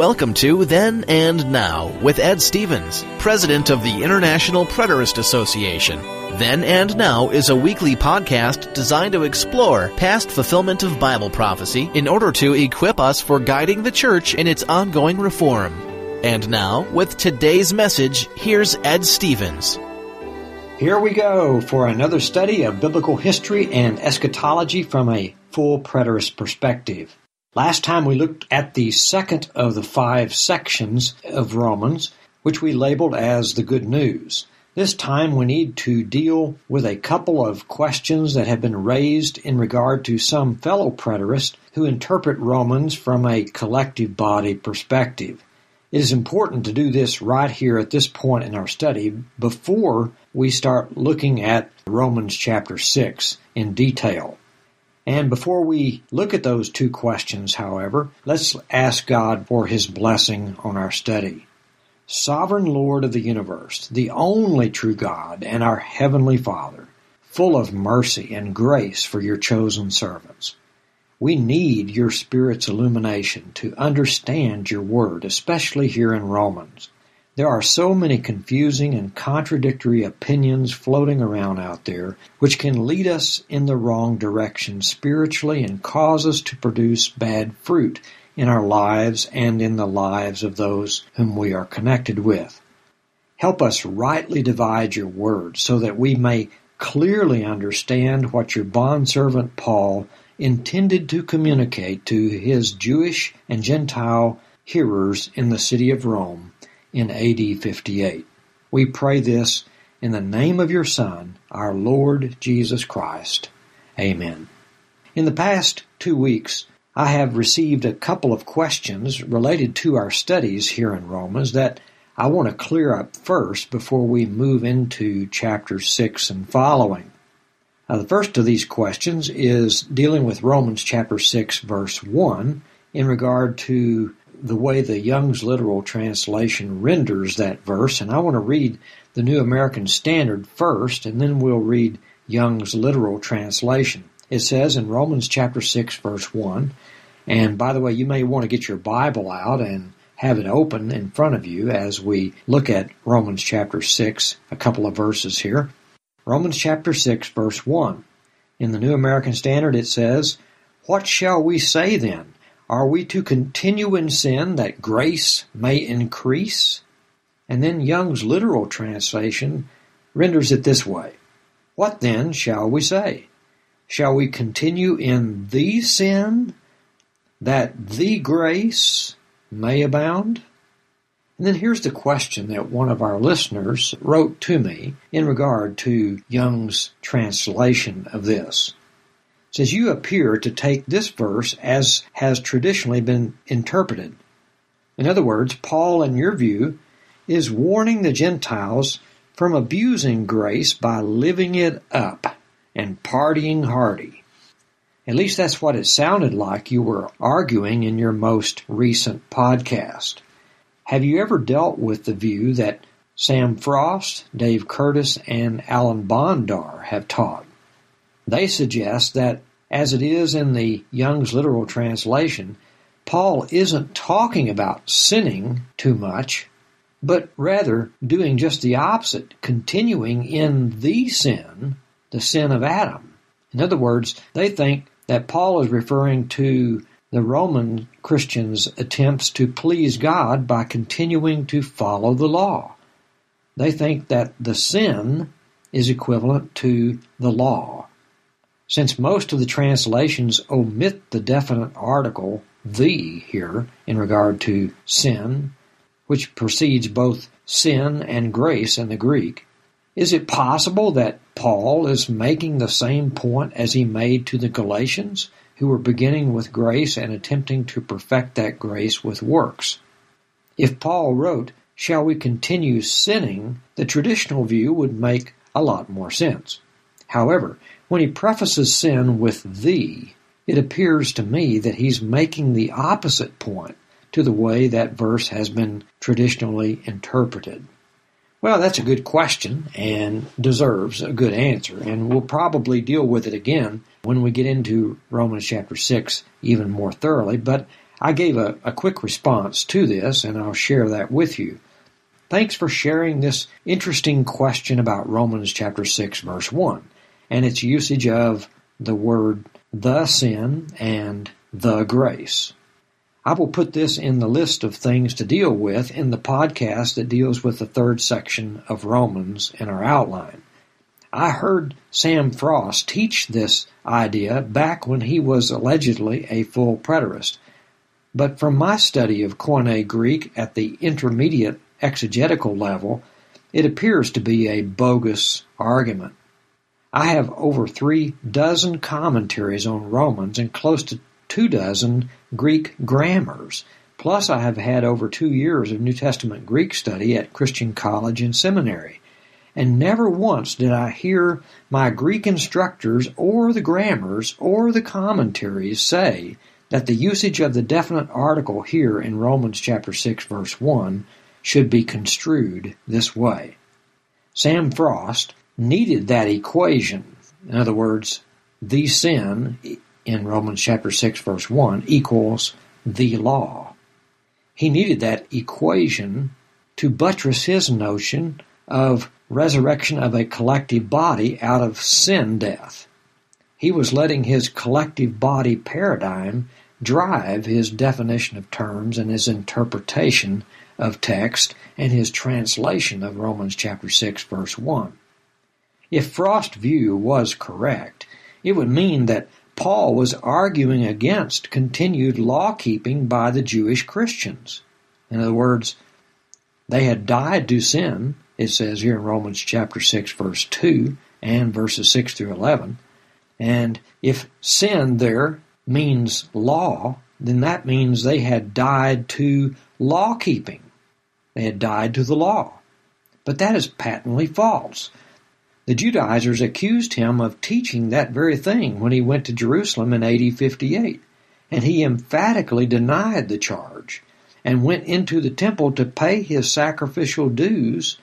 Welcome to Then and Now with Ed Stevens, President of the International Preterist Association. Then and Now is a weekly podcast designed to explore past fulfillment of Bible prophecy in order to equip us for guiding the church in its ongoing reform. And now, with today's message, here's Ed Stevens. Here we go for another study of biblical history and eschatology from a full preterist perspective. Last time we looked at the second of the five sections of Romans, which we labeled as the good news. This time we need to deal with a couple of questions that have been raised in regard to some fellow preterists who interpret Romans from a collective body perspective. It is important to do this right here at this point in our study before we start looking at Romans chapter 6 in detail. And before we look at those two questions, however, let's ask God for His blessing on our study. Sovereign Lord of the universe, the only true God and our Heavenly Father, full of mercy and grace for your chosen servants. We need your Spirit's illumination to understand your Word, especially here in Romans. There are so many confusing and contradictory opinions floating around out there which can lead us in the wrong direction spiritually and cause us to produce bad fruit in our lives and in the lives of those whom we are connected with. Help us rightly divide your word so that we may clearly understand what your bondservant Paul intended to communicate to his Jewish and Gentile hearers in the city of Rome in AD 58. We pray this in the name of your Son, our Lord Jesus Christ. Amen. In the past two weeks, I have received a couple of questions related to our studies here in Romans that I want to clear up first before we move into chapter 6 and following. Now, the first of these questions is dealing with Romans chapter 6 verse 1 in regard to the way the Young's literal translation renders that verse, and I want to read the New American Standard first, and then we'll read Young's literal translation. It says in Romans chapter 6 verse 1, and by the way, you may want to get your Bible out and have it open in front of you as we look at Romans chapter 6, a couple of verses here. Romans chapter 6 verse 1. In the New American Standard it says, What shall we say then? Are we to continue in sin that grace may increase? And then Young's literal translation renders it this way What then shall we say? Shall we continue in the sin that the grace may abound? And then here's the question that one of our listeners wrote to me in regard to Young's translation of this says you appear to take this verse as has traditionally been interpreted. In other words, Paul, in your view, is warning the Gentiles from abusing grace by living it up and partying hardy. At least that's what it sounded like you were arguing in your most recent podcast. Have you ever dealt with the view that Sam Frost, Dave Curtis, and Alan Bondar have taught? They suggest that, as it is in the Young's literal translation, Paul isn't talking about sinning too much, but rather doing just the opposite, continuing in the sin, the sin of Adam. In other words, they think that Paul is referring to the Roman Christians' attempts to please God by continuing to follow the law. They think that the sin is equivalent to the law. Since most of the translations omit the definite article the here in regard to sin, which precedes both sin and grace in the Greek, is it possible that Paul is making the same point as he made to the Galatians, who were beginning with grace and attempting to perfect that grace with works? If Paul wrote, Shall we continue sinning? the traditional view would make a lot more sense. However, when he prefaces sin with thee, it appears to me that he's making the opposite point to the way that verse has been traditionally interpreted. Well, that's a good question and deserves a good answer, and we'll probably deal with it again when we get into Romans chapter 6 even more thoroughly, but I gave a, a quick response to this, and I'll share that with you. Thanks for sharing this interesting question about Romans chapter 6 verse 1 and its usage of the word the sin and the grace. I will put this in the list of things to deal with in the podcast that deals with the third section of Romans in our outline. I heard Sam Frost teach this idea back when he was allegedly a full preterist. But from my study of Koine Greek at the intermediate exegetical level, it appears to be a bogus argument. I have over three dozen commentaries on Romans and close to two dozen Greek grammars. Plus, I have had over two years of New Testament Greek study at Christian college and seminary. And never once did I hear my Greek instructors or the grammars or the commentaries say that the usage of the definite article here in Romans chapter 6 verse 1 should be construed this way. Sam Frost needed that equation. In other words, the sin in Romans chapter 6 verse 1 equals the law. He needed that equation to buttress his notion of resurrection of a collective body out of sin death. He was letting his collective body paradigm drive his definition of terms and his interpretation of text and his translation of Romans chapter 6 verse 1. If Frost's view was correct, it would mean that Paul was arguing against continued law keeping by the Jewish Christians. In other words, they had died to sin, it says here in Romans chapter 6 verse 2 and verses 6 through 11. And if sin there means law, then that means they had died to law keeping. They had died to the law. But that is patently false. The Judaizers accused him of teaching that very thing when he went to Jerusalem in AD 58, and he emphatically denied the charge and went into the temple to pay his sacrificial dues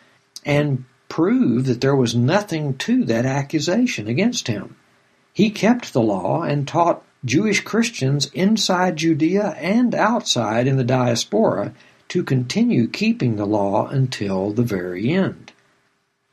and prove that there was nothing to that accusation against him. He kept the law and taught Jewish Christians inside Judea and outside in the diaspora to continue keeping the law until the very end.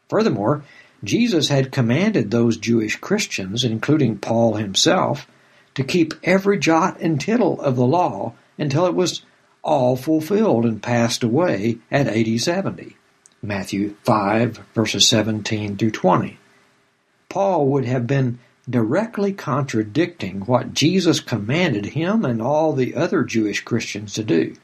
Furthermore, Jesus had commanded those Jewish Christians, including Paul himself, to keep every jot and tittle of the law until it was all fulfilled and passed away at AD 70. Matthew 5 verses 17 through 20. Paul would have been directly contradicting what Jesus commanded him and all the other Jewish Christians to do,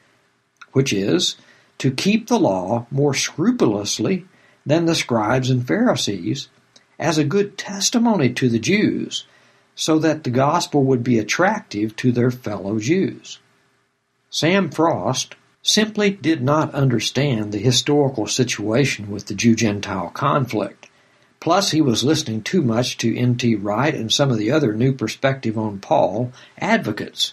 which is to keep the law more scrupulously than the scribes and Pharisees as a good testimony to the Jews so that the gospel would be attractive to their fellow Jews. Sam Frost simply did not understand the historical situation with the Jew Gentile conflict. Plus, he was listening too much to N.T. Wright and some of the other New Perspective on Paul advocates.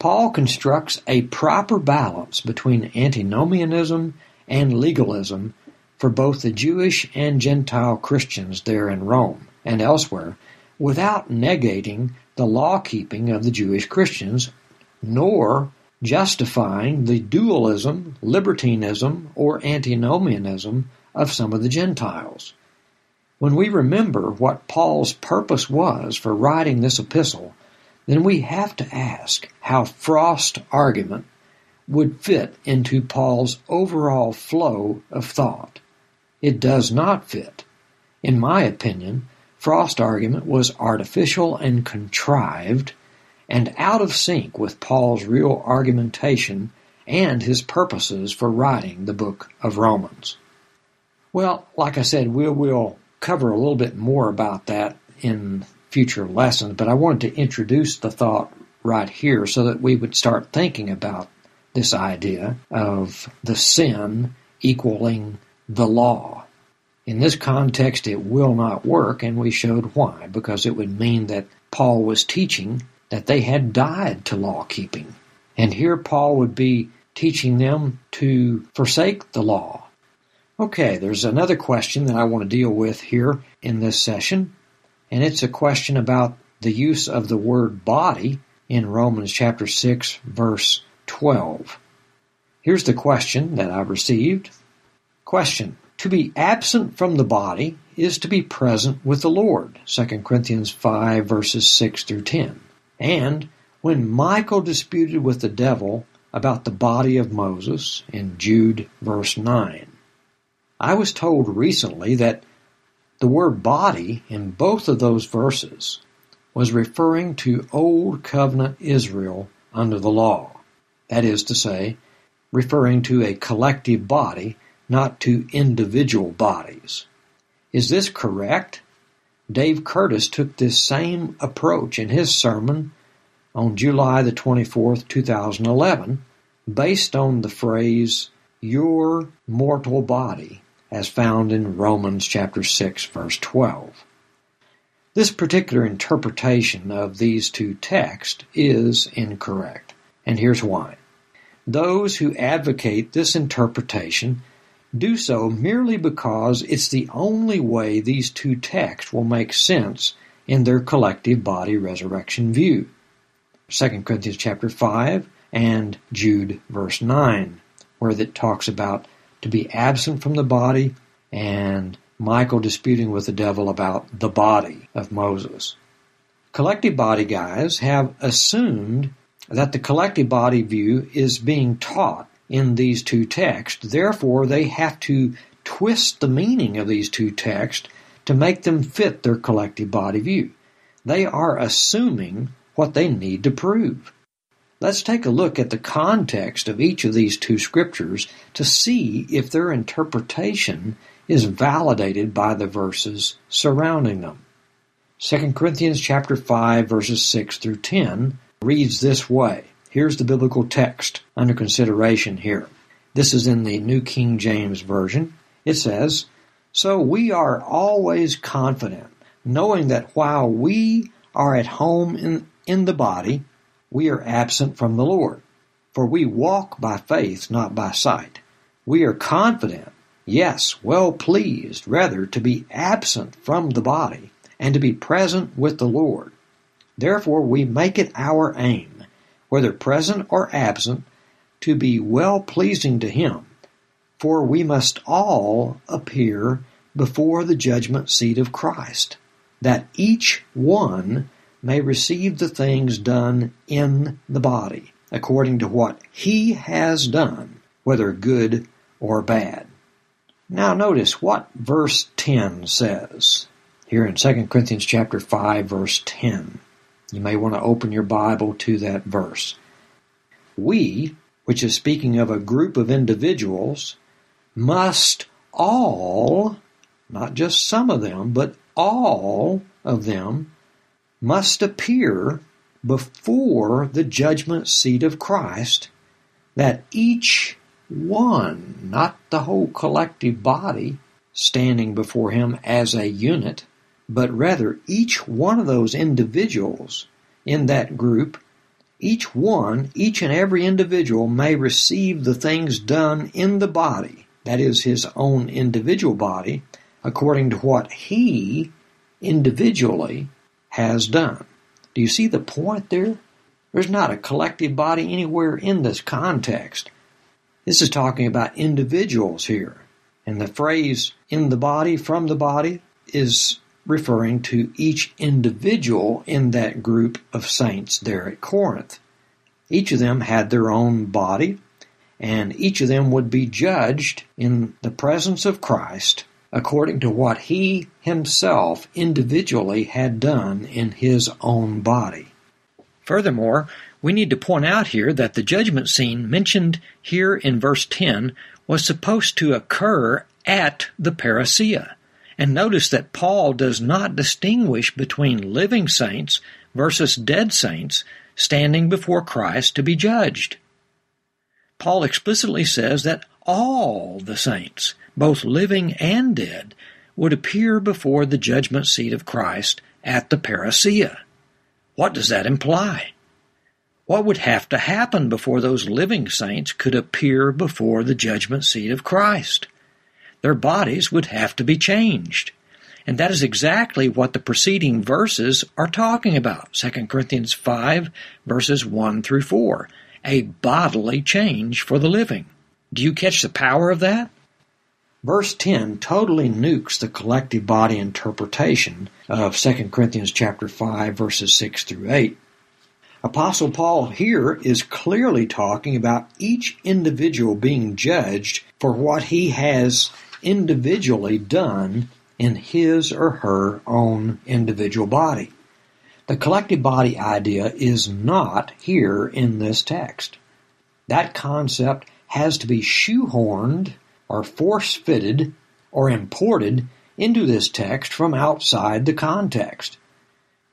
Paul constructs a proper balance between antinomianism and legalism for both the Jewish and Gentile Christians there in Rome and elsewhere without negating the law keeping of the Jewish Christians, nor justifying the dualism, libertinism, or antinomianism of some of the Gentiles. When we remember what Paul's purpose was for writing this epistle, then we have to ask how Frost's argument would fit into Paul's overall flow of thought. It does not fit. In my opinion, Frost's argument was artificial and contrived and out of sync with Paul's real argumentation and his purposes for writing the book of Romans. Well, like I said, we will cover a little bit more about that in future lessons, but I wanted to introduce the thought right here so that we would start thinking about this idea of the sin equaling the law. In this context, it will not work, and we showed why, because it would mean that Paul was teaching that they had died to law keeping. And here Paul would be teaching them to forsake the law. Okay, there's another question that I want to deal with here in this session, and it's a question about the use of the word body in Romans chapter 6 verse 12. Here's the question that I received. Question. To be absent from the body is to be present with the Lord. 2 Corinthians 5 verses 6 through 10. And when Michael disputed with the devil about the body of Moses in Jude verse 9, I was told recently that the word body in both of those verses was referring to Old Covenant Israel under the law. That is to say, referring to a collective body, not to individual bodies. Is this correct? Dave Curtis took this same approach in his sermon on July the 24th, 2011, based on the phrase, your mortal body as found in Romans chapter 6 verse 12. This particular interpretation of these two texts is incorrect, and here's why. Those who advocate this interpretation do so merely because it's the only way these two texts will make sense in their collective body resurrection view. 2 Corinthians chapter 5 and Jude verse 9, where it talks about to be absent from the body, and Michael disputing with the devil about the body of Moses. Collective body guys have assumed that the collective body view is being taught in these two texts. Therefore, they have to twist the meaning of these two texts to make them fit their collective body view. They are assuming what they need to prove. Let's take a look at the context of each of these two scriptures to see if their interpretation is validated by the verses surrounding them. 2 Corinthians chapter 5 verses 6 through 10 reads this way. Here's the biblical text under consideration here. This is in the New King James Version. It says, So we are always confident, knowing that while we are at home in, in the body, we are absent from the Lord. For we walk by faith, not by sight. We are confident, yes, well pleased, rather, to be absent from the body and to be present with the Lord. Therefore, we make it our aim, whether present or absent, to be well pleasing to Him. For we must all appear before the judgment seat of Christ, that each one may receive the things done in the body, according to what he has done, whether good or bad. Now notice what verse 10 says here in 2 Corinthians chapter 5 verse 10. You may want to open your Bible to that verse. We, which is speaking of a group of individuals, must all, not just some of them, but all of them must appear before the judgment seat of Christ, that each one, not the whole collective body, standing before him as a unit, but rather each one of those individuals in that group, each one, each and every individual may receive the things done in the body, that is his own individual body, according to what he individually has done. Do you see the point there? There's not a collective body anywhere in this context. This is talking about individuals here. And the phrase in the body, from the body, is referring to each individual in that group of saints there at Corinth. Each of them had their own body, and each of them would be judged in the presence of Christ according to what he himself individually had done in his own body. Furthermore, we need to point out here that the judgment scene mentioned here in verse 10 was supposed to occur at the parousia. And notice that Paul does not distinguish between living saints versus dead saints standing before Christ to be judged. Paul explicitly says that all the saints, both living and dead, would appear before the judgment seat of Christ at the parousia. What does that imply? What would have to happen before those living saints could appear before the judgment seat of Christ? Their bodies would have to be changed. And that is exactly what the preceding verses are talking about. 2 Corinthians 5 verses 1 through 4. A bodily change for the living. Do you catch the power of that? Verse 10 totally nukes the collective body interpretation of 2 Corinthians chapter 5 verses 6 through 8. Apostle Paul here is clearly talking about each individual being judged for what he has individually done in his or her own individual body. The collective body idea is not here in this text. That concept has to be shoehorned or force fitted or imported into this text from outside the context.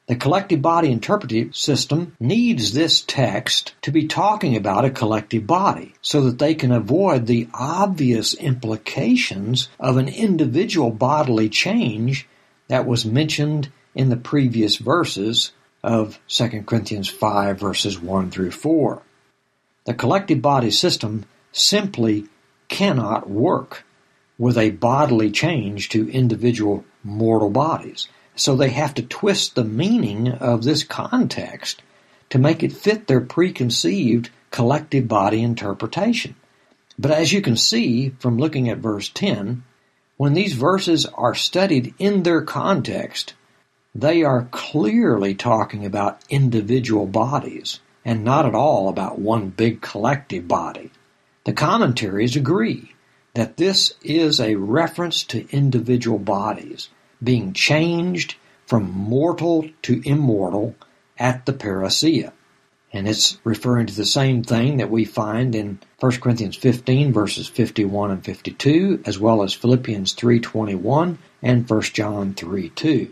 The collective body interpretive system needs this text to be talking about a collective body so that they can avoid the obvious implications of an individual bodily change that was mentioned in the previous verses of 2 Corinthians 5 verses 1 through 4. The collective body system simply cannot work with a bodily change to individual mortal bodies. So they have to twist the meaning of this context to make it fit their preconceived collective body interpretation. But as you can see from looking at verse 10, when these verses are studied in their context, they are clearly talking about individual bodies and not at all about one big collective body. The commentaries agree that this is a reference to individual bodies being changed from mortal to immortal at the parousia. And it's referring to the same thing that we find in 1 Corinthians 15 verses 51 and 52, as well as Philippians 3.21 and 1 John 3.2.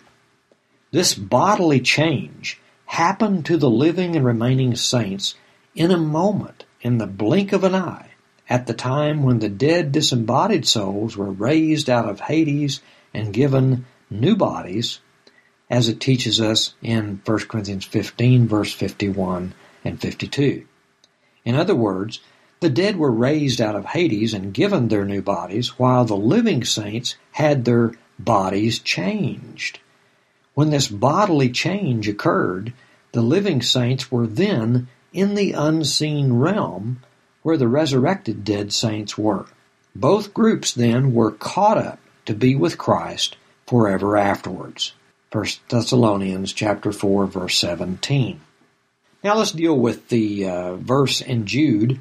This bodily change happened to the living and remaining saints in a moment, in the blink of an eye, at the time when the dead disembodied souls were raised out of Hades and given new bodies, as it teaches us in 1 Corinthians 15, verse 51 and 52. In other words, the dead were raised out of Hades and given their new bodies, while the living saints had their bodies changed. When this bodily change occurred, the living saints were then in the unseen realm where the resurrected dead saints were. Both groups then were caught up to be with Christ forever afterwards. 1 Thessalonians chapter 4 verse 17. Now let's deal with the uh, verse in Jude,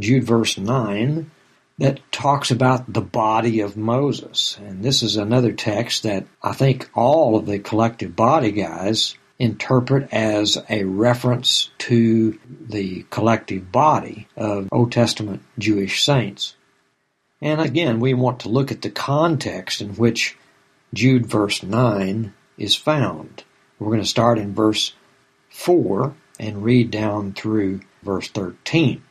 Jude verse 9, that talks about the body of Moses. And this is another text that I think all of the collective body guys interpret as a reference to the collective body of Old Testament Jewish saints. And again, we want to look at the context in which Jude verse 9 is found. We're going to start in verse 4 and read down through verse 13.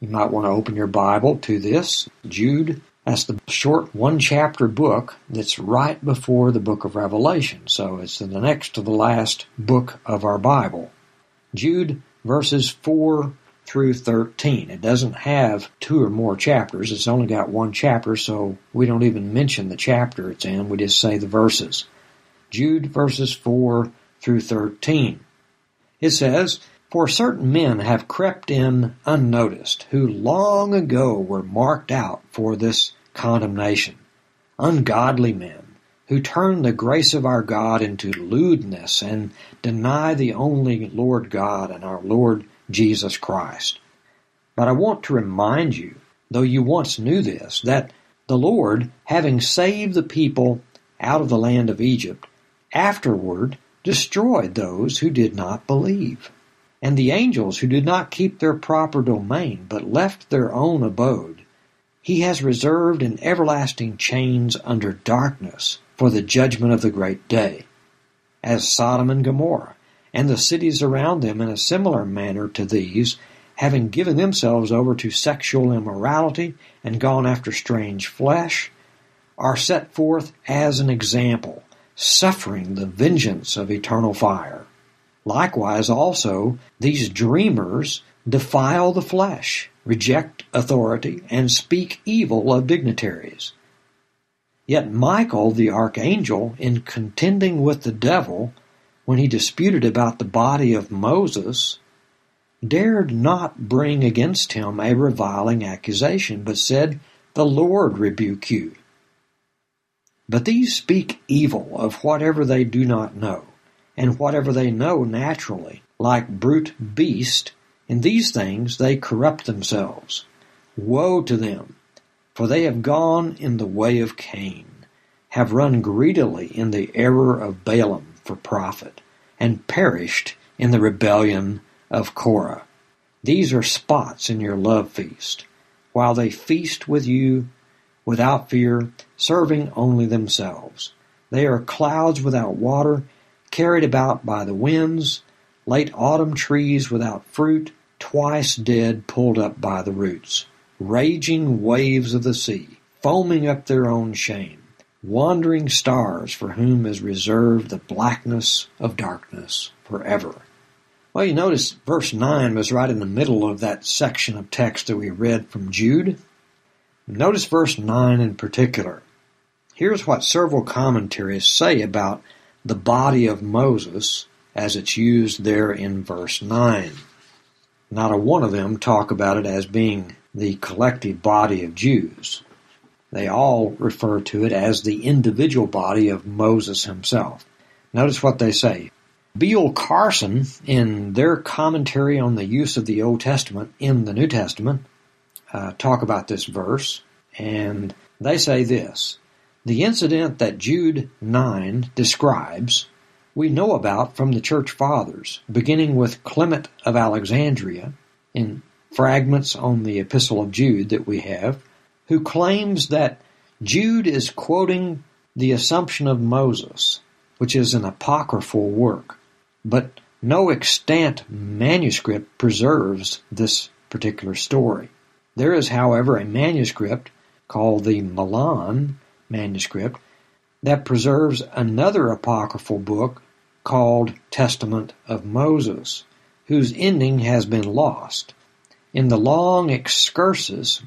You might want to open your Bible to this. Jude, that's the short one chapter book that's right before the book of Revelation. So it's the next to the last book of our Bible. Jude verses 4 through 13. It doesn't have two or more chapters. It's only got one chapter, so we don't even mention the chapter it's in. We just say the verses. Jude verses 4 through 13. It says, For certain men have crept in unnoticed, who long ago were marked out for this condemnation. Ungodly men, who turn the grace of our God into lewdness and deny the only Lord God and our Lord Jesus Christ. But I want to remind you, though you once knew this, that the Lord, having saved the people out of the land of Egypt, afterward destroyed those who did not believe. And the angels who did not keep their proper domain, but left their own abode, he has reserved in everlasting chains under darkness for the judgment of the great day. As Sodom and Gomorrah, and the cities around them in a similar manner to these, having given themselves over to sexual immorality and gone after strange flesh, are set forth as an example, suffering the vengeance of eternal fire. Likewise, also, these dreamers defile the flesh, reject authority, and speak evil of dignitaries. Yet Michael, the archangel, in contending with the devil when he disputed about the body of Moses, dared not bring against him a reviling accusation, but said, The Lord rebuke you. But these speak evil of whatever they do not know, and whatever they know naturally, like brute beast, in these things they corrupt themselves. Woe to them! For they have gone in the way of Cain, have run greedily in the error of Balaam for profit, and perished in the rebellion of Korah. These are spots in your love feast, while they feast with you without fear, serving only themselves. They are clouds without water, carried about by the winds, late autumn trees without fruit, twice dead pulled up by the roots, raging waves of the sea, foaming up their own shame, wandering stars for whom is reserved the blackness of darkness forever. Well, you notice verse 9 was right in the middle of that section of text that we read from Jude. Notice verse 9 in particular. Here's what several commentaries say about the body of Moses as it's used there in verse 9. Not a one of them talk about it as being the collective body of Jews. They all refer to it as the individual body of Moses himself. Notice what they say. Beale Carson, in their commentary on the use of the Old Testament in the New Testament, uh, talk about this verse, and they say this The incident that Jude 9 describes, we know about from the church fathers, beginning with Clement of Alexandria, in fragments on the Epistle of Jude that we have, who claims that Jude is quoting the Assumption of Moses, which is an apocryphal work, but no extant manuscript preserves this particular story. There is, however, a manuscript called the Milan manuscript that preserves another apocryphal book called Testament of Moses, whose ending has been lost. In the long excursus,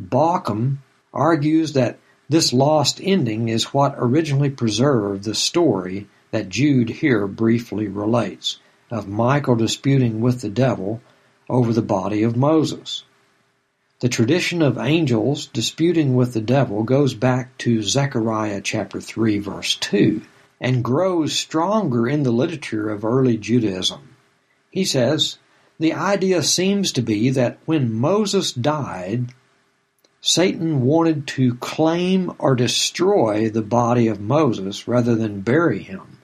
Bauckham argues that this lost ending is what originally preserved the story that Jude here briefly relates of Michael disputing with the devil over the body of Moses. The tradition of angels disputing with the devil goes back to Zechariah chapter 3 verse 2 and grows stronger in the literature of early Judaism. He says, the idea seems to be that when Moses died, Satan wanted to claim or destroy the body of Moses rather than bury him,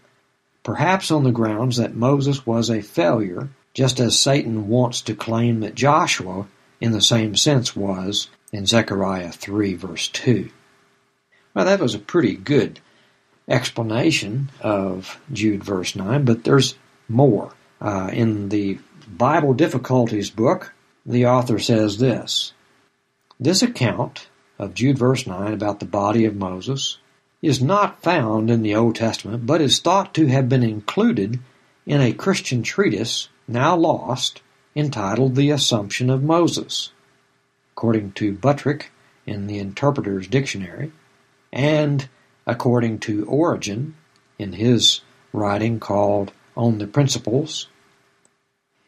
perhaps on the grounds that Moses was a failure, just as Satan wants to claim that Joshua in the same sense was in Zechariah 3 verse 2. Well, that was a pretty good explanation of Jude verse 9, but there's more. Uh, in the Bible Difficulties book, the author says this This account of Jude verse 9 about the body of Moses is not found in the Old Testament, but is thought to have been included in a Christian treatise now lost entitled The Assumption of Moses, according to Buttrick in the Interpreter's Dictionary, and according to Origen in his writing called On the Principles.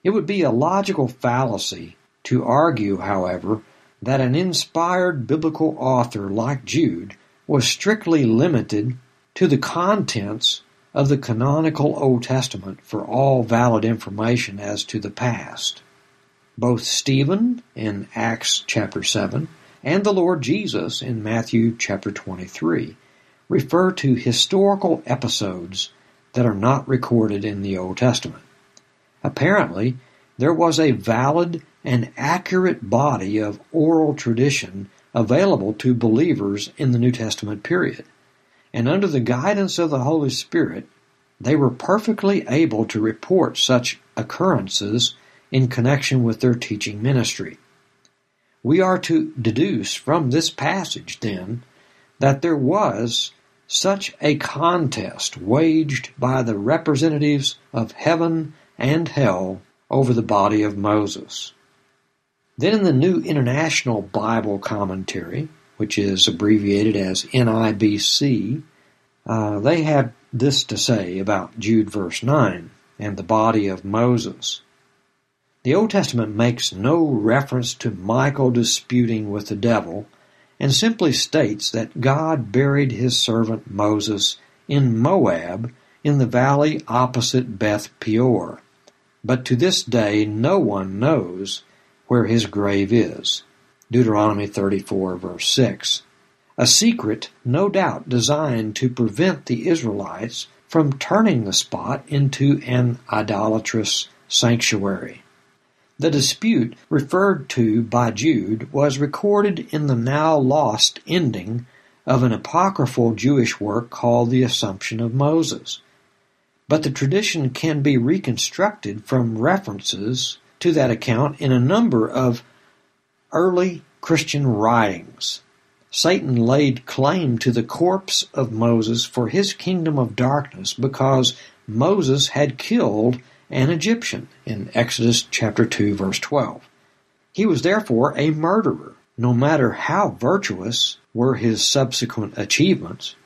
It would be a logical fallacy to argue, however, that an inspired biblical author like Jude was strictly limited to the contents of the canonical Old Testament for all valid information as to the past. Both Stephen in Acts chapter 7 and the Lord Jesus in Matthew chapter 23 refer to historical episodes that are not recorded in the Old Testament. Apparently, there was a valid and accurate body of oral tradition available to believers in the New Testament period and under the guidance of the Holy Spirit, they were perfectly able to report such occurrences in connection with their teaching ministry. We are to deduce from this passage, then, that there was such a contest waged by the representatives of heaven and hell over the body of Moses. Then in the New International Bible Commentary, which is abbreviated as NIBC, uh, they have this to say about Jude verse 9 and the body of Moses. The Old Testament makes no reference to Michael disputing with the devil and simply states that God buried his servant Moses in Moab in the valley opposite Beth Peor. But to this day no one knows where his grave is. Deuteronomy 34 verse 6. A secret, no doubt, designed to prevent the Israelites from turning the spot into an idolatrous sanctuary. The dispute referred to by Jude was recorded in the now lost ending of an apocryphal Jewish work called The Assumption of Moses. But the tradition can be reconstructed from references to that account in a number of early Christian writings. Satan laid claim to the corpse of Moses for his kingdom of darkness because Moses had killed an Egyptian in Exodus chapter 2 verse 12. He was therefore a murderer, no matter how virtuous were his subsequent achievements,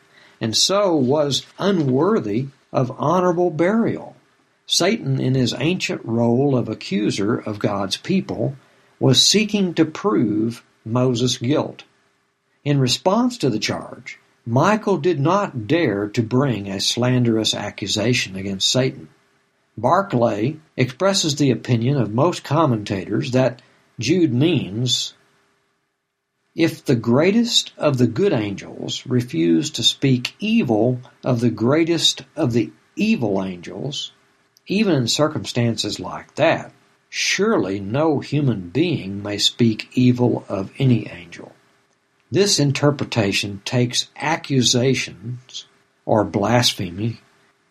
and so was unworthy of honorable burial. Satan, in his ancient role of accuser of God's people, was seeking to prove Moses' guilt. In response to the charge, Michael did not dare to bring a slanderous accusation against Satan. Barclay expresses the opinion of most commentators that Jude means if the greatest of the good angels refuse to speak evil of the greatest of the evil angels, even in circumstances like that, surely no human being may speak evil of any angel. This interpretation takes accusations or blasphemy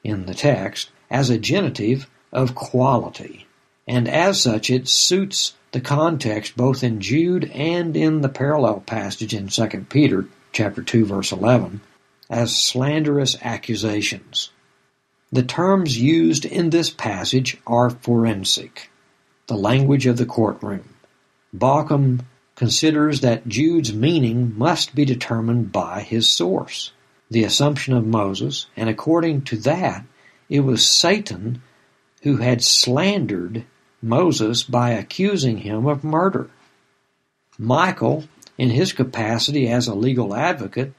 in the text as a genitive of quality, and as such it suits the context both in Jude and in the parallel passage in 2 Peter chapter 2 verse 11 as slanderous accusations. The terms used in this passage are forensic, the language of the courtroom. Bauckham considers that Jude's meaning must be determined by his source, the assumption of Moses, and according to that, it was Satan who had slandered Moses by accusing him of murder. Michael, in his capacity as a legal advocate,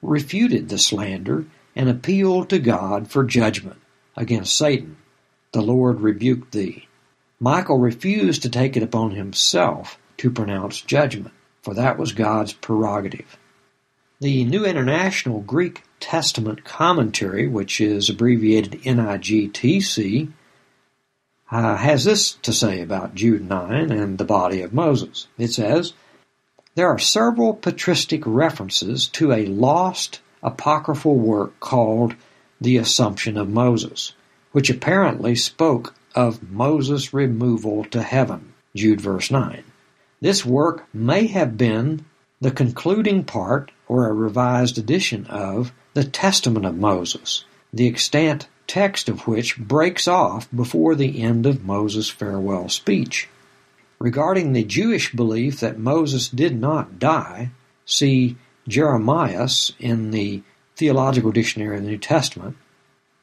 refuted the slander and appealed to God for judgment against Satan. The Lord rebuked thee. Michael refused to take it upon himself to pronounce judgment, for that was God's prerogative. The New International Greek Testament Commentary, which is abbreviated NIGTC, uh, has this to say about Jude 9 and the body of Moses. It says, There are several patristic references to a lost apocryphal work called The Assumption of Moses, which apparently spoke of Moses' removal to heaven. Jude verse 9. This work may have been the concluding part or a revised edition of the Testament of Moses, the extant text of which breaks off before the end of Moses' farewell speech. Regarding the Jewish belief that Moses did not die, see Jeremias in the Theological Dictionary of the New Testament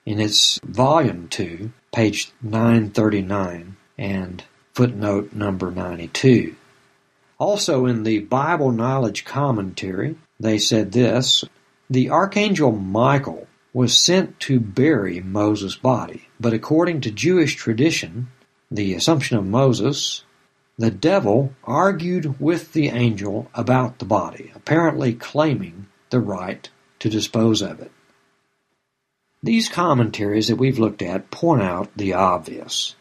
in its volume 2, page 939 and footnote number 92. Also in the Bible Knowledge Commentary, they said this, the Archangel Michael was sent to bury Moses' body. But according to Jewish tradition, the assumption of Moses, the devil argued with the angel about the body, apparently claiming the right to dispose of it. These commentaries that we've looked at point out the obvious.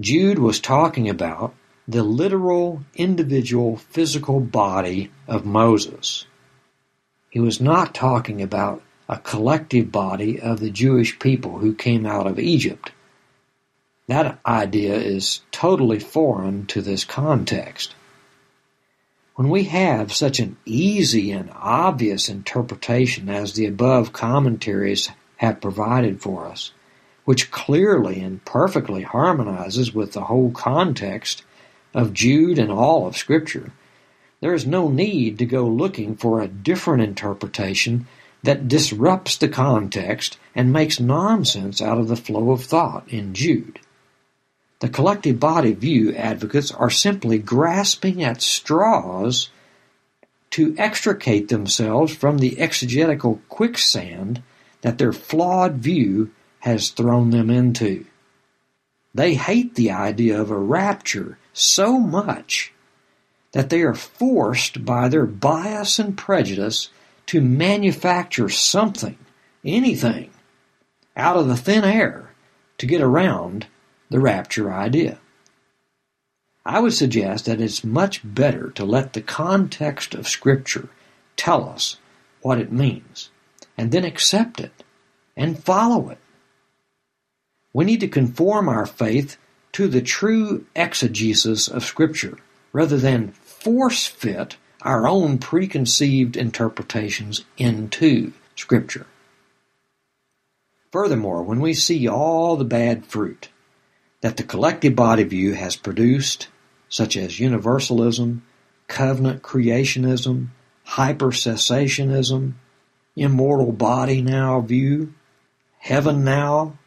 Jude was talking about the literal, individual, physical body of Moses. He was not talking about a collective body of the Jewish people who came out of Egypt. That idea is totally foreign to this context. When we have such an easy and obvious interpretation as the above commentaries have provided for us, which clearly and perfectly harmonizes with the whole context of Jude and all of Scripture, there is no need to go looking for a different interpretation that disrupts the context and makes nonsense out of the flow of thought in Jude. The collective body view advocates are simply grasping at straws to extricate themselves from the exegetical quicksand that their flawed view has thrown them into. They hate the idea of a rapture so much that they are forced by their bias and prejudice to manufacture something, anything, out of the thin air to get around the rapture idea. I would suggest that it's much better to let the context of Scripture tell us what it means, and then accept it and follow it. We need to conform our faith to the true exegesis of Scripture rather than force fit our own preconceived interpretations into Scripture. Furthermore, when we see all the bad fruit that the collective body view has produced, such as universalism, covenant creationism, hyper-cessationism, immortal body now view, heaven now,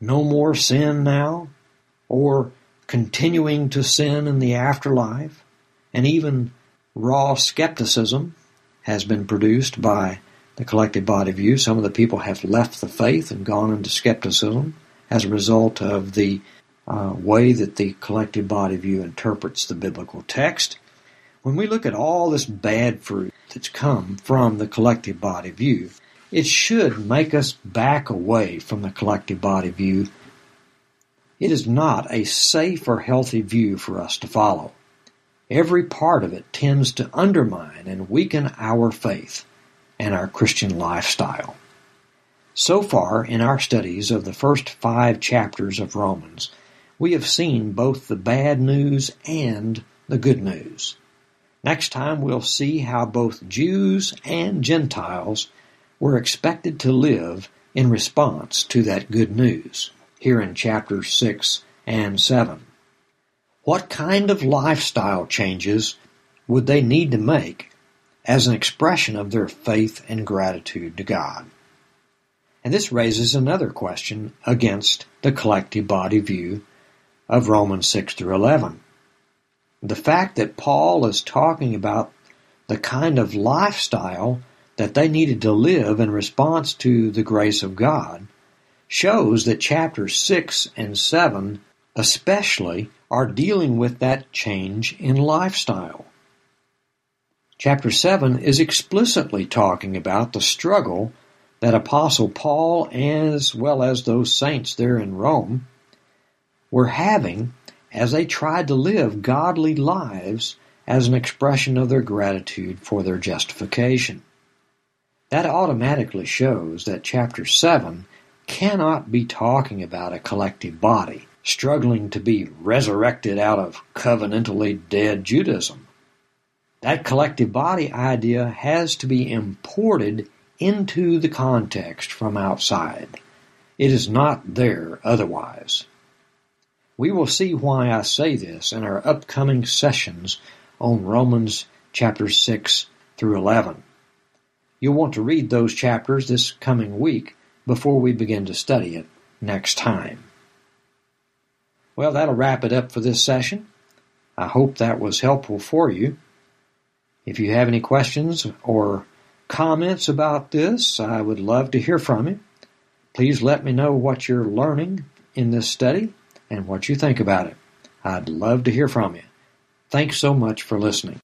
no more sin now, or continuing to sin in the afterlife, and even raw skepticism has been produced by the collective body view. Some of the people have left the faith and gone into skepticism as a result of the uh, way that the collective body view interprets the biblical text. When we look at all this bad fruit that's come from the collective body view, it should make us back away from the collective body view. It is not a safe or healthy view for us to follow. Every part of it tends to undermine and weaken our faith and our Christian lifestyle. So far in our studies of the first five chapters of Romans, we have seen both the bad news and the good news. Next time we'll see how both Jews and Gentiles were expected to live in response to that good news, here in chapters 6 and 7. What kind of lifestyle changes would they need to make as an expression of their faith and gratitude to God? And this raises another question against the collective body view of Romans 6 through 11. The fact that Paul is talking about the kind of lifestyle that they needed to live in response to the grace of God shows that chapters 6 and 7 especially are dealing with that change in lifestyle. Chapter 7 is explicitly talking about the struggle that Apostle Paul, as well as those saints there in Rome, were having as they tried to live godly lives as an expression of their gratitude for their justification. That automatically shows that chapter 7 cannot be talking about a collective body struggling to be resurrected out of covenantally dead Judaism. That collective body idea has to be imported into the context from outside. It is not there otherwise. We will see why I say this in our upcoming sessions on Romans chapters 6 through 11. You'll want to read those chapters this coming week before we begin to study it next time. Well, that'll wrap it up for this session. I hope that was helpful for you. If you have any questions or comments about this, I would love to hear from you. Please let me know what you're learning in this study and what you think about it. I'd love to hear from you. Thanks so much for listening.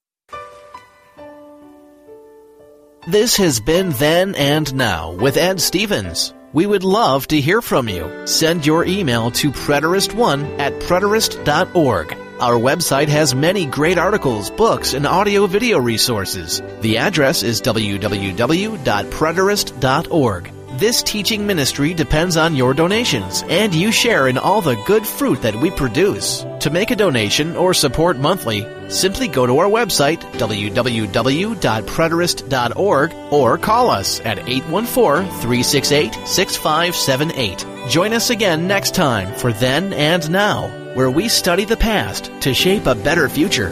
This has been Then and Now with Ed Stevens. We would love to hear from you. Send your email to preterist1 at preterist.org. Our website has many great articles, books, and audio video resources. The address is www.preterist.org. This teaching ministry depends on your donations, and you share in all the good fruit that we produce. To make a donation or support monthly, simply go to our website, www.preterist.org, or call us at 814-368-6578. Join us again next time for Then and Now, where we study the past to shape a better future.